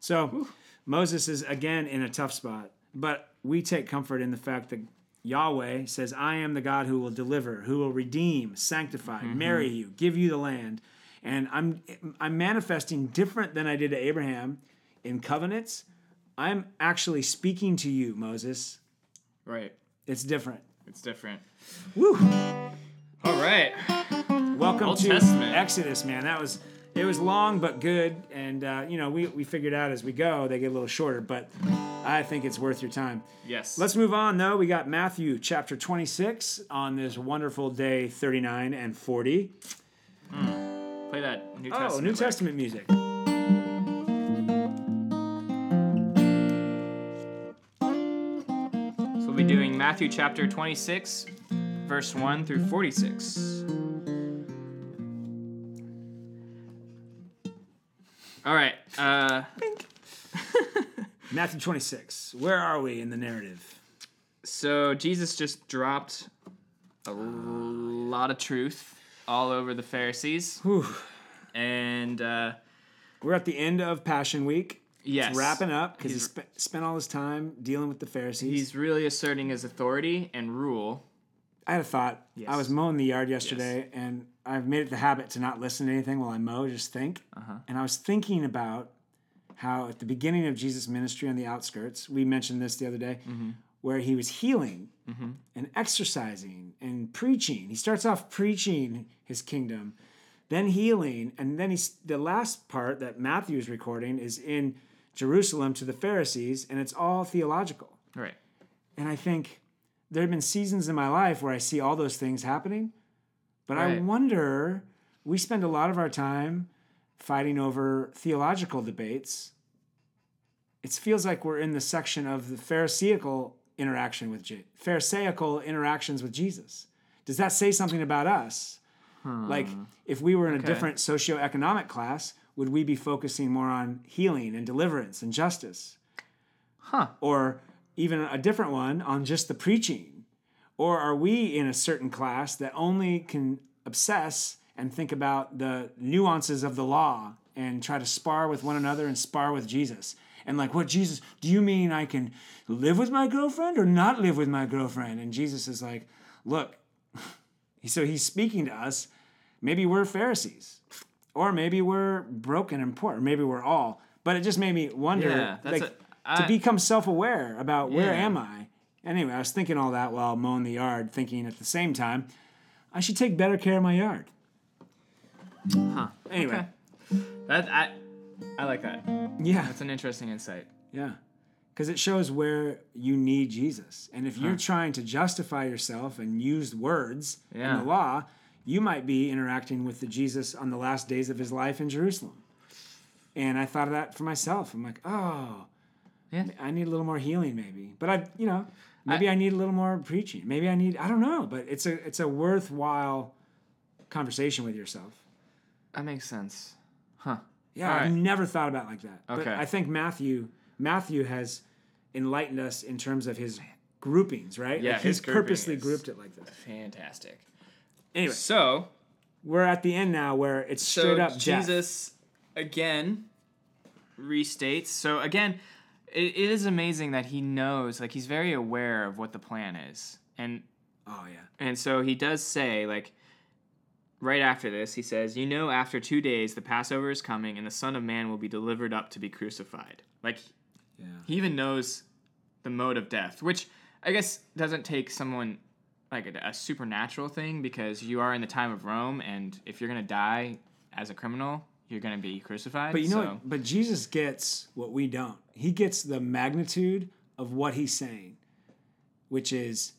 So Moses is again in a tough spot, but we take comfort in the fact that Yahweh says, I am the God who will deliver, who will redeem, sanctify, mm-hmm. marry you, give you the land. And I'm I'm manifesting different than I did to Abraham in covenants. I'm actually speaking to you, Moses. Right. It's different. It's different. Woo! All right. Welcome Old to Testament. Exodus, man. That was it was long but good, and uh, you know we we figured out as we go they get a little shorter, but I think it's worth your time. Yes. Let's move on though. We got Matthew chapter 26 on this wonderful day 39 and 40. play that New Oh, Testament. New right? Testament music. So we'll be doing Matthew chapter 26, verse 1 through 46. All right. Uh, Matthew 26. Where are we in the narrative? so Jesus just dropped a lot of truth all over the Pharisees. Whew. And uh, We're at the end of Passion Week. yes, It's wrapping up because he He's- spe- spent all his time dealing with the Pharisees. he's really asserting his authority and rule. I had a thought. I was mowing the yard yesterday, and I've made it the habit to not listen to anything while I mow, just think. Uh-huh. And I was thinking about how at the beginning of Jesus' ministry on the outskirts, we mentioned this the other day, Mm-hmm. where he was healing and exorcising and preaching. He starts off preaching his kingdom, then healing, and then he's the last part that Matthew is recording is in Jerusalem to the Pharisees, and it's all theological. Right. And I think there have been seasons in my life where I see all those things happening. But I wonder, we spend a lot of our time fighting over theological debates. It feels like we're in the section of the Pharisaical interaction with Je- Pharisaical interactions with Jesus. Does that say something about us? Hmm. Like, if we were in a Okay. different socioeconomic class, would we be focusing more on healing and deliverance and justice? Huh. or even a different one on just the preaching? Or are we in a certain class that only can obsess and think about the nuances of the law and try to spar with one another and spar with Jesus? And like, what Jesus, do you mean I can live with my girlfriend or not live with my girlfriend? And Jesus is like, look, so he's speaking to us. Maybe we're Pharisees, or maybe we're broken and poor, or maybe we're all. But it just made me wonder, Yeah, like, a- I- to become self-aware about where am I. Anyway, I was thinking all that while mowing the yard, thinking at the same time, I should take better care of my yard. Huh. Anyway, Okay. That I I like that. yeah, That's an interesting insight. yeah, because it shows where you need Jesus, and if you're trying to justify yourself and use words in the law, you might be interacting with the Jesus on the last days of his life in Jerusalem. And I thought of that for myself. I'm like, oh, Yeah. I need a little more healing, maybe. But I, you know, maybe I, need a little more preaching. Maybe I need, I don't know. But it's a, it's a worthwhile conversation with yourself. That makes sense. Huh. Yeah, All I've right. never thought about it like that. But Okay. I think Matthew, Matthew has enlightened us in terms of his groupings, right? Yeah, like he's purposely grouped it like this. Fantastic. Anyway, So we're at the end now where it's so straight up death. Jesus again restates. So again, it, it is amazing that he knows, like he's very aware of what the plan is, and Oh yeah. and so he does say like. Right after this, he says, You know, after two days, the Passover is coming, and the Son of Man will be delivered up to be crucified. Like, Yeah. he even knows the mode of death, which I guess doesn't take someone like a, a supernatural thing because you are in the time of Rome, and if you're gonna die as a criminal, you're gonna be crucified. But you know so, what? But Jesus gets what we don't. He gets the magnitude of what he's saying, which is,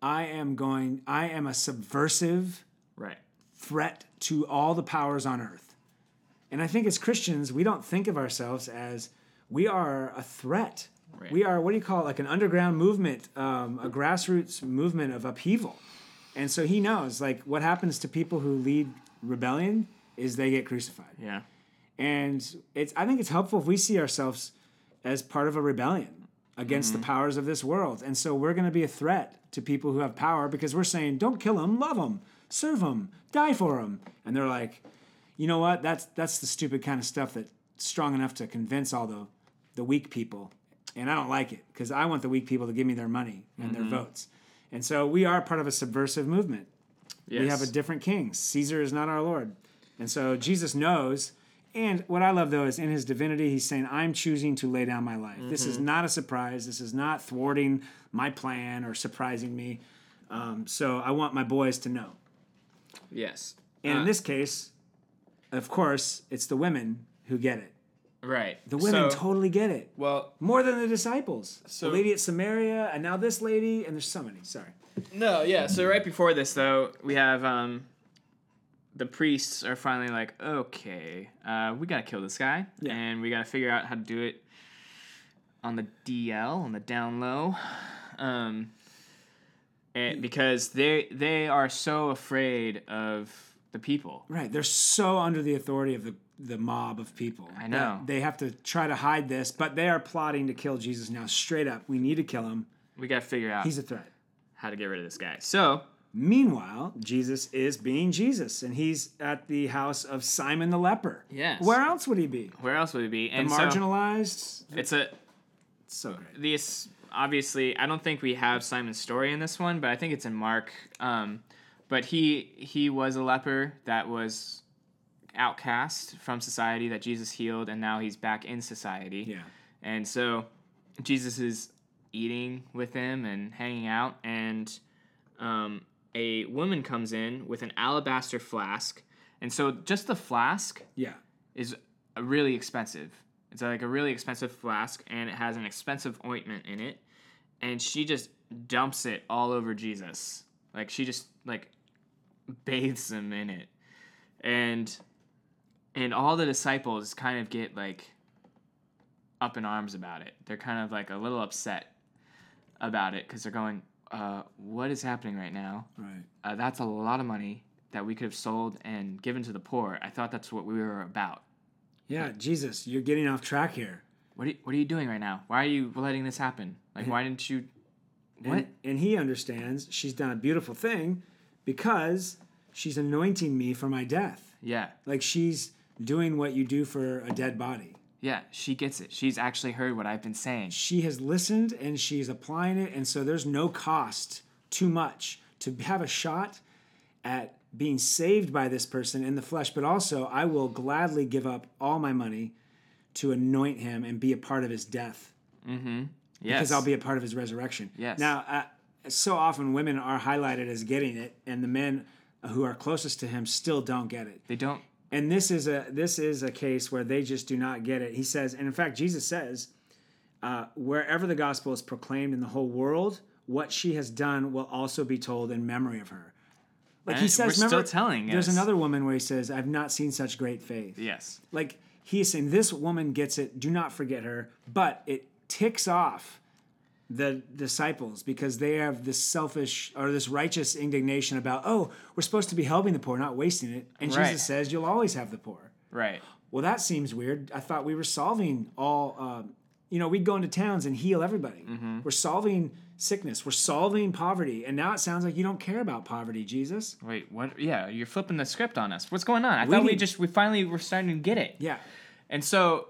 I am going, I am a subversive right? threat to all the powers on earth. And I think as Christians, we don't think of ourselves as we are a threat. Right. We are, what do you call it, like an underground movement, um, a grassroots movement of upheaval. And so he knows, like, what happens to people who lead rebellion is they get crucified. Yeah, And it's I think it's helpful if we see ourselves as part of a rebellion against the mm-hmm. powers of this world. And so we're going to be a threat to people who have power because we're saying, don't kill them, love them, serve them, die for them. And they're like, you know what? That's that's the stupid kind of stuff that's strong enough to convince all the the weak people. And I don't like it because I want the weak people to give me their money and their mm-hmm. votes. And so we are part of a subversive movement. yes. We have a different king. Caesar is not our Lord. And so Jesus knows. And what I love though is in his divinity, he's saying, I'm choosing to lay down my life. This is not a surprise. This is not thwarting my plan or surprising me. Um, so I want my boys to know. yes. And Uh, in this case, of course, it's the women who get it. Right. The women So- totally get it. well, More than the disciples. So- the lady at Samaria, and now this lady, and there's so many. Sorry. No, yeah. So right before this, though, we have um, the priests are finally like, okay, uh, we gotta kill this guy, Yeah. and we gotta figure out how to do it on the DL, on the down low, um, and because they they are so afraid of the people. Right. They're so under the authority of the, the mob of people. I know. They have to try to hide this, but they are plotting to kill Jesus now, straight up. We need to kill him. We gotta figure out He's a threat. how to get rid of this guy. So Meanwhile, Jesus is being Jesus, and he's at the house of Simon the leper. Yes. Where else would he be? where else would he be? And so Marginalized. it's a It's so great. this obviously I don't think we have Simon's story in this one, but I think it's in Mark. Um, but he he was a leper that was outcast from society that Jesus healed, and now he's back in society. Yeah. And so Jesus is eating with him and hanging out, and um, a woman comes in with an alabaster flask, and so just the flask Yeah. is really expensive. It's like a really expensive flask, and it has an expensive ointment in it. And she just dumps it all over Jesus. Like she just like bathes him in it, and and all the disciples kind of get like up in arms about it. They're kind of like a little upset about it because they're going, uh, "What is happening right now? Right. Uh, that's a lot of money." That we could have sold and given to the poor. I thought that's what we were about. Yeah, Jesus, you're getting off track here. What are, you, what are you doing right now? Why are you letting this happen? Like, why didn't you? What? And, and he understands she's done a beautiful thing because she's anointing me for my death. Yeah, Like she's doing what you do for a dead body. Yeah, she gets it. She's actually heard what I've been saying. She has listened and she's applying it. And so there's no cost too much to have a shot at being saved by this person in the flesh. But also, I will gladly give up all my money to anoint him and be a part of his death. Yes. because I'll be a part of his resurrection. Yes. Now, uh, so often women are highlighted as getting it, and the men who are closest to him still don't get it. They don't. And this is a this is a case where they just do not get it. He says, and in fact, Jesus says, uh, wherever the gospel is proclaimed in the whole world, what she has done will also be told in memory of her. Like he says, we're still telling There's us. another woman where he says, "I've not seen such great faith." Yes. like he is saying this woman gets it do not forget her but it ticks off the disciples because they have this selfish or this righteous indignation about oh we're supposed to be helping the poor not wasting it and Right. jesus says you'll always have the poor Right. well that seems weird i thought we were solving all um, you know we'd go into towns and heal everybody we're solving sickness we're solving poverty and now it sounds like you don't care about poverty jesus Wait. What? Yeah. You're flipping the script on us. What's going on? I thought we just we finally were starting to get it. yeah And so,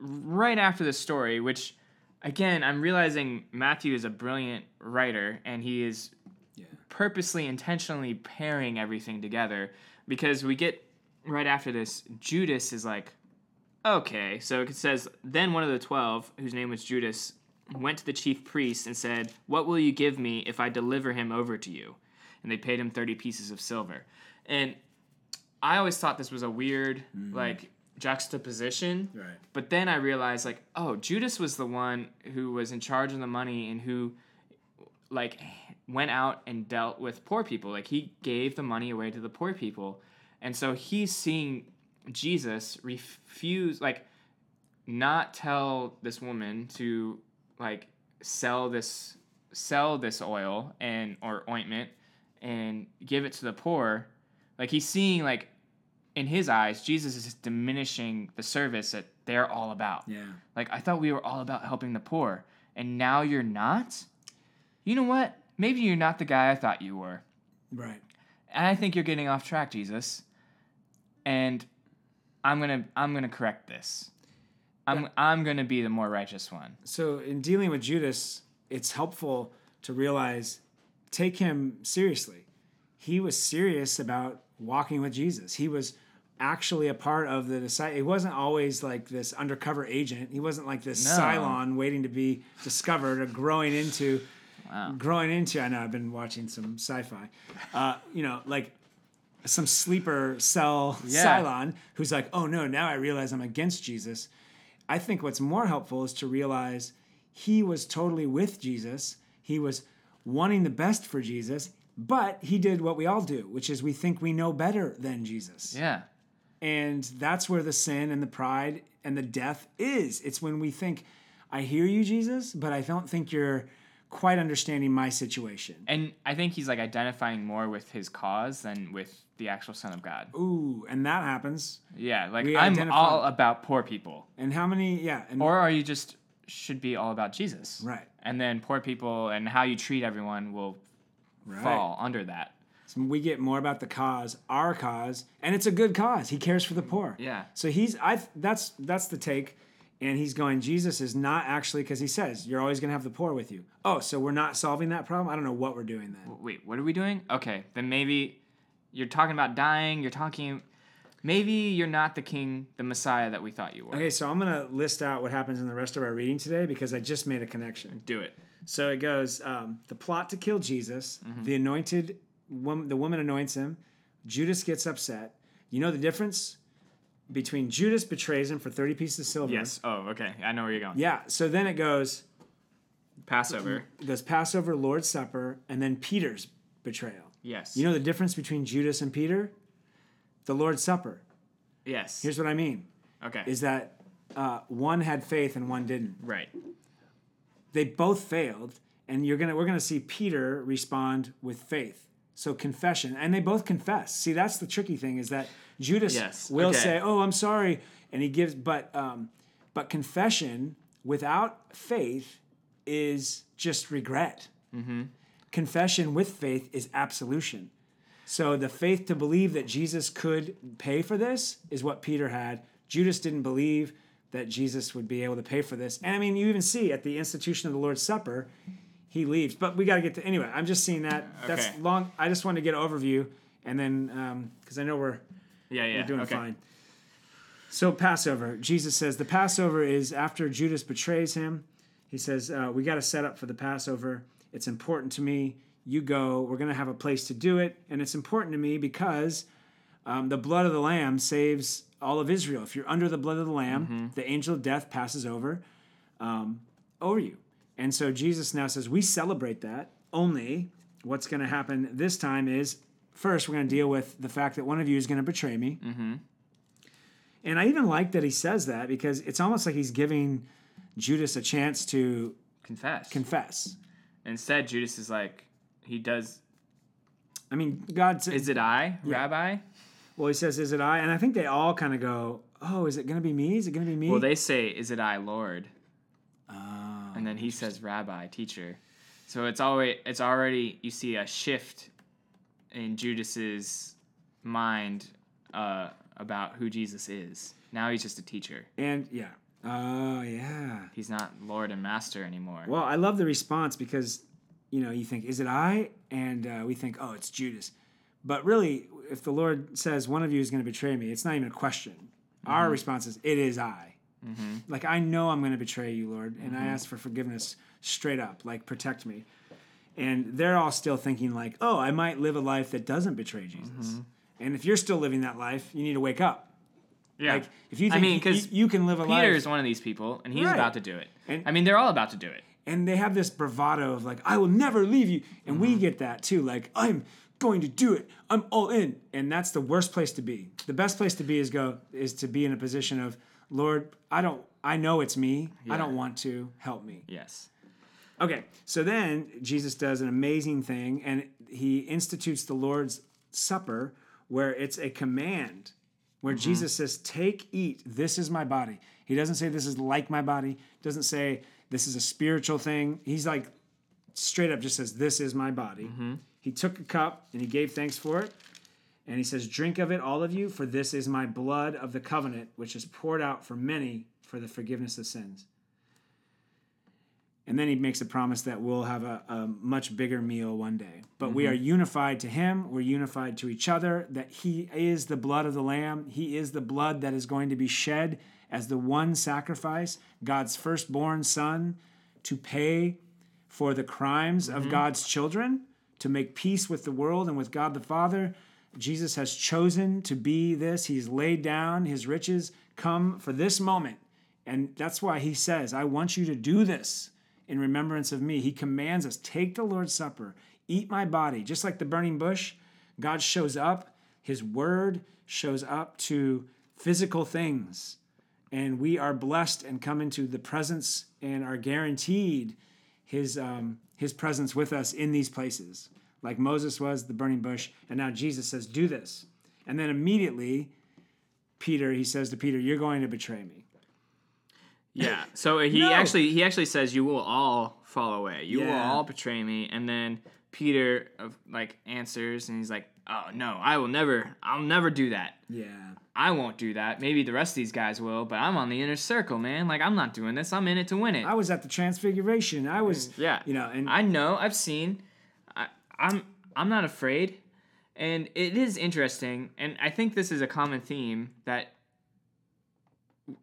right after this story, which again, I'm realizing Matthew is a brilliant writer and he is yeah purposely, intentionally pairing everything together because we get right after this, Judas is like, okay. So it says, then one of the 12, whose name was Judas, went to the chief priests and said, What will you give me if I deliver him over to you? And they paid him 30 pieces of silver. And I always thought this was a weird, mm-hmm. like, juxtaposition. right But then I realized, like, oh, Judas was the one who was in charge of the money and who, like, went out and dealt with poor people. Like, he gave the money away to the poor people. And so he's seeing Jesus refuse, like, not tell this woman to, like, sell this sell this oil and or ointment and give it to the poor like he's seeing like in his eyes jesus is diminishing the service that they're all about. Yeah. Like i thought we were all about helping the poor and now you're not? You know what? Maybe you're not the guy i thought you were. Right. And i think you're getting off track jesus. And i'm gonna i'm gonna correct this. I'm i'm gonna be the more righteous one. So in dealing with Judas, it's helpful to realize take him seriously. He was serious about walking with Jesus. He was actually a part of the disciple. He wasn't always like this undercover agent. He wasn't like this No. Cylon waiting to be discovered or growing into Wow. growing into I know I've been watching some sci-fi. Uh, you know, like some sleeper cell Yeah. Cylon who's like, oh no, now I realize I'm against Jesus. I think what's more helpful is to realize he was totally with Jesus. He was wanting the best for Jesus, but he did what we all do, which is we think we know better than Jesus. Yeah. And that's where the sin and the pride and the death is. It's when we think, I hear you, Jesus, but I don't think you're quite understanding my situation. And I think he's like identifying more with his cause than with the actual Son of God. Ooh, and that happens. Yeah, like We I'm identify- all about poor people. And how many, yeah, and Or are you just should be all about Jesus? Right. And then poor people and how you treat everyone will right. fall under that. So we get more about the cause, our cause, and it's a good cause. He cares for the poor. Yeah. So he's I that's that's the take, and he's going. Jesus is not actually because he says you're always going to have the poor with you. Oh, so we're not solving that problem. I don't know what we're doing then. Wait, what are we doing? Okay, then maybe you're talking about dying. You're talking. Maybe you're not the king, the Messiah that we thought you were. Okay, so I'm gonna list out what happens in the rest of our reading today because I just made a connection. Do it. So it goes: um, the plot to kill Jesus, the anointed, woman, the woman anoints him. Judas gets upset. You know the difference between Judas betrays him for thirty pieces of silver. Yes. Oh, okay. I know where you're going. Yeah. So then it goes. Passover. It goes Passover, Lord's Supper, and then Peter's betrayal. Yes. You know the difference between Judas and Peter? The Lord's Supper. Yes. Here's what I mean: okay. is that uh, one had faith and one didn't. right. they both failed and you're gonna we're gonna see peter respond with faith so confession and they both confess. See that's the tricky thing is that judas Yes, will okay. say oh i'm sorry and he gives but um but confession without faith is just regret. Mm-hmm. confession with faith is absolution. So the faith to believe that jesus could pay for this is what peter had. Judas didn't believe that jesus would be able to pay for this. And i mean you even see at the institution of the lord's supper he leaves but we got to get to anyway i'm just seeing that that's long i just wanted to get an overview and then because i know we're Yeah. Yeah. we're doing okay. fine. So Passover, Jesus says the Passover is after Judas betrays him. He says uh, we got to set up for the Passover. It's important to me. You go. We're going to have a place to do it, and it's important to me because um, the blood of the Lamb saves all of Israel. If you're under the blood of the Lamb, the angel of death passes over um, over you. And so Jesus now says we celebrate that. Only what's going to happen this time is first we're going to deal with the fact that one of you is going to betray me. Mm-hmm. And I even like that he says that because it's almost like he's giving Judas a chance to Confess. confess. Instead, Judas is like, he does. I mean, God says, Is it I, Rabbi? well, he says, Is it I? And I think they all kind of go, Oh, is it going to be me? Is it going to be me? Well, they say, "Is it I, Lord?" And then he says, "Rabbi, teacher." So it's already it's already you see a shift in Judas's mind uh, about who Jesus is. Now he's just a teacher. and yeah. Oh, yeah. He's not Lord and Master anymore. Well, I love the response because, you know, you think, Is it I? And uh, we think, Oh, it's Judas. But really, if the Lord says one of you is going to betray me, it's not even a question. Our response is, It is I. Mm-hmm. Like, I know I'm going to betray you, Lord, and I mm-hmm. ask for forgiveness straight up, like, protect me. And they're all still thinking, like, oh, I might live a life that doesn't betray Jesus. Mm-hmm. And if you're still living that life, you need to wake up. yeah. Like, if you I mean, 'cause you, you can live a Peter life. is one of these people, and he's Right. about to do it. And- I mean, they're all about to do it. and they have this bravado of like, I will never leave you. And we get that too. Like, I'm going to do it. I'm all in. And that's the worst place to be. The best place to be is go is to be in a position of, Lord, I don't I know it's me. I don't want to help me. Yes. Okay. So then Jesus does an amazing thing and he institutes the Lord's Supper where it's a command where mm-hmm. Jesus says, Take, eat, this is my body. He doesn't say this is like my body, doesn't say this is a spiritual thing. He's like straight up just says, This is my body. Mm-hmm. He took a cup and he gave thanks for it. And he says, Drink of it, all of you, for this is my blood of the covenant, which is poured out for many for the forgiveness of sins. And then he makes a promise that we'll have a, a much bigger meal one day. But we mm-hmm. are unified to him, we're unified to each other, that he is the blood of the Lamb. He is the blood that is going to be shed as the one sacrifice, God's firstborn son, to pay for the crimes of mm-hmm. God's children, to make peace with the world and with God the Father. Jesus has chosen to be this. He's laid down his riches, come for this moment. And that's why he says, I want you to do this in remembrance of me. He commands us take the Lord's Supper, eat my body. Just like the burning bush, God shows up, his word shows up to physical things. And we are blessed and come into the presence and are guaranteed his, um, his presence with us in these places like Moses was, the burning bush, and now Jesus says, Do this. And then immediately, Peter, he says to Peter, You're going to betray me. Yeah. So he No. actually he actually says you will all fall away. You will all betray me. And then Peter uh, like answers and he's like, "Oh no, I will never. I'll never do that. Yeah. I won't do that. Maybe the rest of these guys will, but I'm on the inner circle, man. Like I'm not doing this. I'm in it to win it. I was at the transfiguration. I was, yeah. you know, and I know. I've seen. I'm. I'm not afraid, and it is interesting. And I think this is a common theme that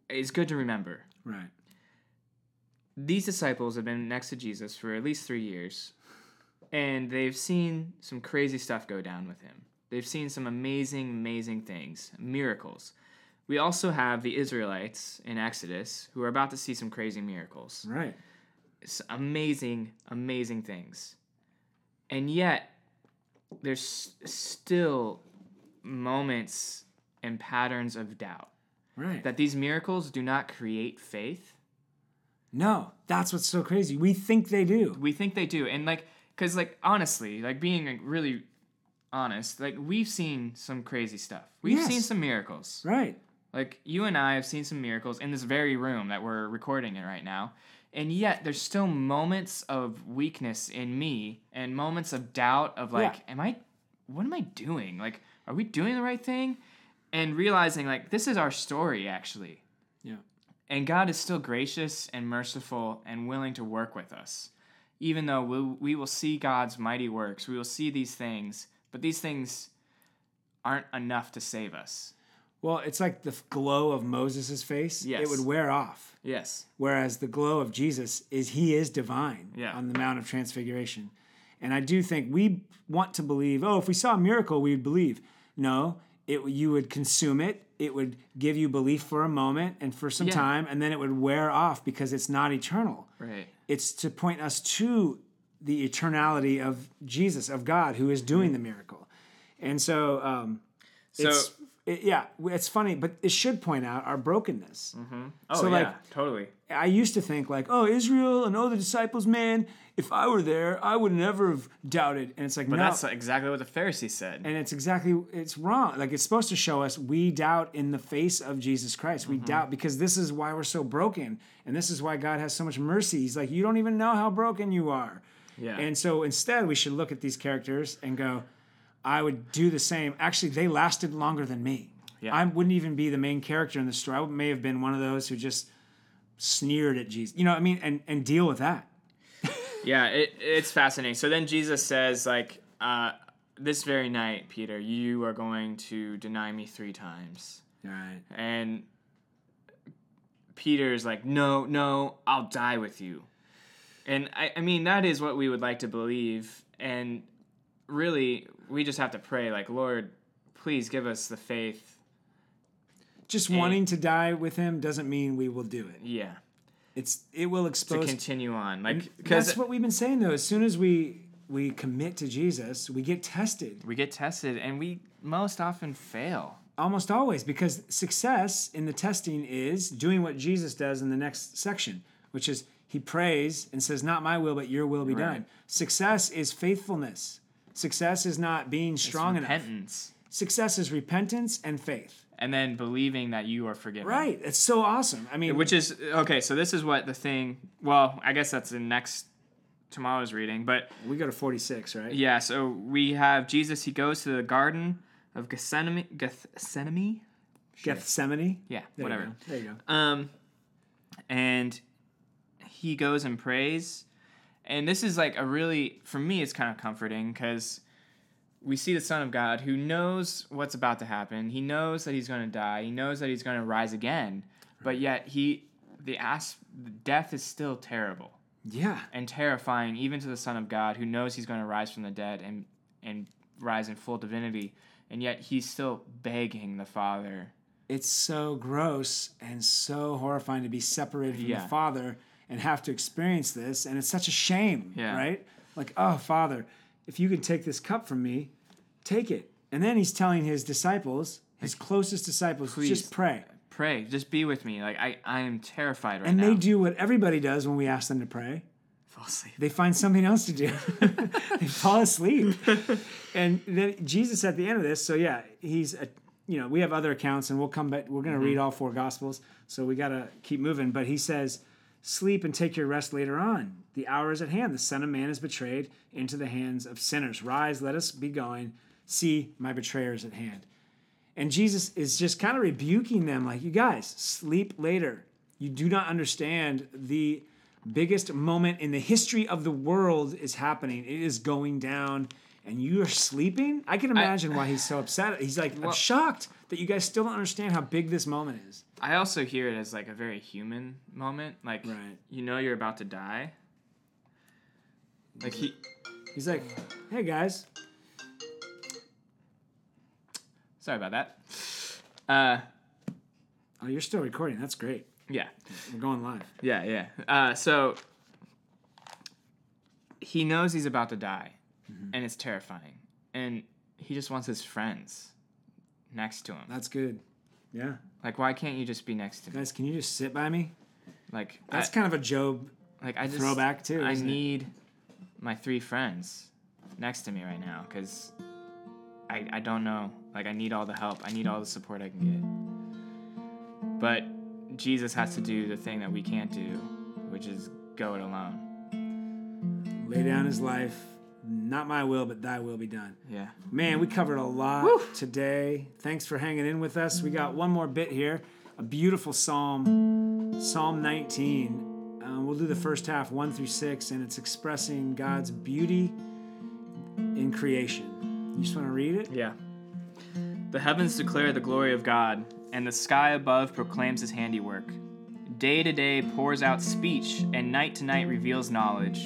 is good to remember. right. These disciples have been next to Jesus for at least three years, and they've seen some crazy stuff go down with him. They've seen some amazing, amazing things, miracles. We also have the Israelites in Exodus who are about to see some crazy miracles Right. s- amazing, amazing things. And yet, there's still moments and patterns of doubt Right. that these miracles do not create faith. no, that's what's so crazy. We think they do. We think they do. And, like, because, like, honestly, like, being like, really honest, like, we've seen some crazy stuff. We've Yes. seen some miracles. Right. Like you and I have seen some miracles in this very room that we're recording in right now. And yet there's still moments of weakness in me and moments of doubt of like, Yeah. am I what am I doing? Like, are we doing the right thing? And realizing like this is our story actually. Yeah. And God is still gracious and merciful and willing to work with us. Even though we, we will see God's mighty works, we will see these things, but these things aren't enough to save us. Well, it's like the glow of Moses' face. Yes. It would wear off. Yes. Whereas the glow of Jesus is he is divine Yeah. on the Mount of Transfiguration. And I do think we want to believe, oh, if we saw a miracle, we'd believe. No, it you would consume it. It would give you belief for a moment and for some Yeah. time, and then it would wear off because it's not eternal. Right. It's to point us to the eternality of Jesus, of God, who is doing the miracle. And so, um, So it's, it, yeah, it's funny, but it should point out our brokenness. Mm-hmm. Oh So, yeah, like- totally. I used to think like, oh, Israel and all the disciples, man, if I were there, I would never have doubted. And it's like, But no. that's exactly what the Pharisees said. and it's exactly, it's wrong. Like it's supposed to show us we doubt in the face of Jesus Christ. We mm-hmm. doubt because this is why we're so broken. And this is why God has so much mercy. He's like, you don't even know how broken you are. yeah. And so instead, we should look at these characters and go, I would do the same. Actually, they lasted longer than me. Yeah. I wouldn't even be the main character in the story. I may have been one of those who just sneered at Jesus. You know what I mean? And and deal with that. yeah, it, it's fascinating. So then Jesus says, like, uh, this very night, Peter, you are going to deny me three times. Right. And Peter is like, no, no, I'll die with you. And I, I mean, that is what we would like to believe. And really, we just have to pray, like, Lord, please give us the faith. Just And- wanting to die with him doesn't mean we will do it. Yeah. It's it will expose To continue on. Like, because That's what we've been saying though. As soon as we we commit to Jesus, we get tested. we get tested and we most often fail. Almost always, because success in the testing is doing what Jesus does in the next section, which is he prays and says, Not my will, but your will be Right. done. Success is faithfulness. Success is not being strong enough. repentance. Success is repentance and faith. And then believing that you are forgiven. Right. It's so awesome. I mean, Which is okay, so this is what the thing well, I guess that's the next tomorrow's reading, but we go to 46, right? yeah, so we have Jesus, he goes to the garden of Gethsemane Gethsemane? Gethsemane. Yeah, There whatever. You. There you go. Um, and he goes and prays. And this is like a really, for me, it's kind of comforting because we see the Son of God who knows what's about to happen. He knows that he's going to die. He knows that he's going to rise again. But yet, he, the ass, death is still terrible Yeah. and terrifying, even to the Son of God who knows he's going to rise from the dead and, and rise in full divinity. and yet he's still begging the Father. It's so gross and so horrifying to be separated from Yeah. the Father and have to experience this. And it's such a shame, Yeah. right? Like, oh, Father, if you can take this cup from me, take it. And then he's telling his disciples, his closest disciples, Please. just pray. Pray, just be with me. Like I, I am terrified right And now. they do what everybody does when we ask them to pray. fall asleep. They find something else to do. they fall asleep. and then Jesus at the end of this, so yeah, he's a, you know, we have other accounts and we'll come back we're going to mm-hmm. read all four gospels, so we got to keep moving, but he says, "Sleep and take your rest later on. The hour is at hand. The Son of Man is betrayed into the hands of sinners. Rise, let us be going. See, my betrayer is at hand." And Jesus is just kind of rebuking them, like, you guys, sleep later. You do not understand the biggest moment in the history of the world is happening. It is going down, and you are sleeping. I can imagine why he's so upset. He's like, I'm shocked that you guys still don't understand how big this moment is. I also hear it as like a very human moment. Like Right. you know you're about to die. Like he He's like, hey guys, sorry about that. Uh oh, you're still recording. That's great. yeah. We're going live. Yeah, yeah. Uh so he knows he's about to die Mm-hmm. and it's terrifying. And he just wants his friends next to him. That's good. Yeah. Like why can't you just be next to me? Guys, can you just sit by me? Like That's I, kind of a Job like I just throwback too. I isn't it? need my three friends next to me right now because I, I don't know. Like, I need all the help. I need all the support I can get. But Jesus has to do the thing that we can't do, which is go it alone. lay down his life. Not my will, but thy will be done. Yeah. Man, we covered a lot today. Thanks for hanging in with us. We got one more bit here. A beautiful psalm, Psalm 19. Um, we'll do the first half, 1 through 6, and it's expressing God's beauty in creation. You just want to read it? Yeah. The heavens declare the glory of God, and the sky above proclaims his handiwork. Day to day pours out speech, and night to night reveals knowledge.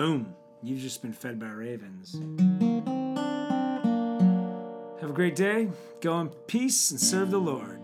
Boom. You've just been fed by ravens. Have a great day. Go in peace and serve the Lord.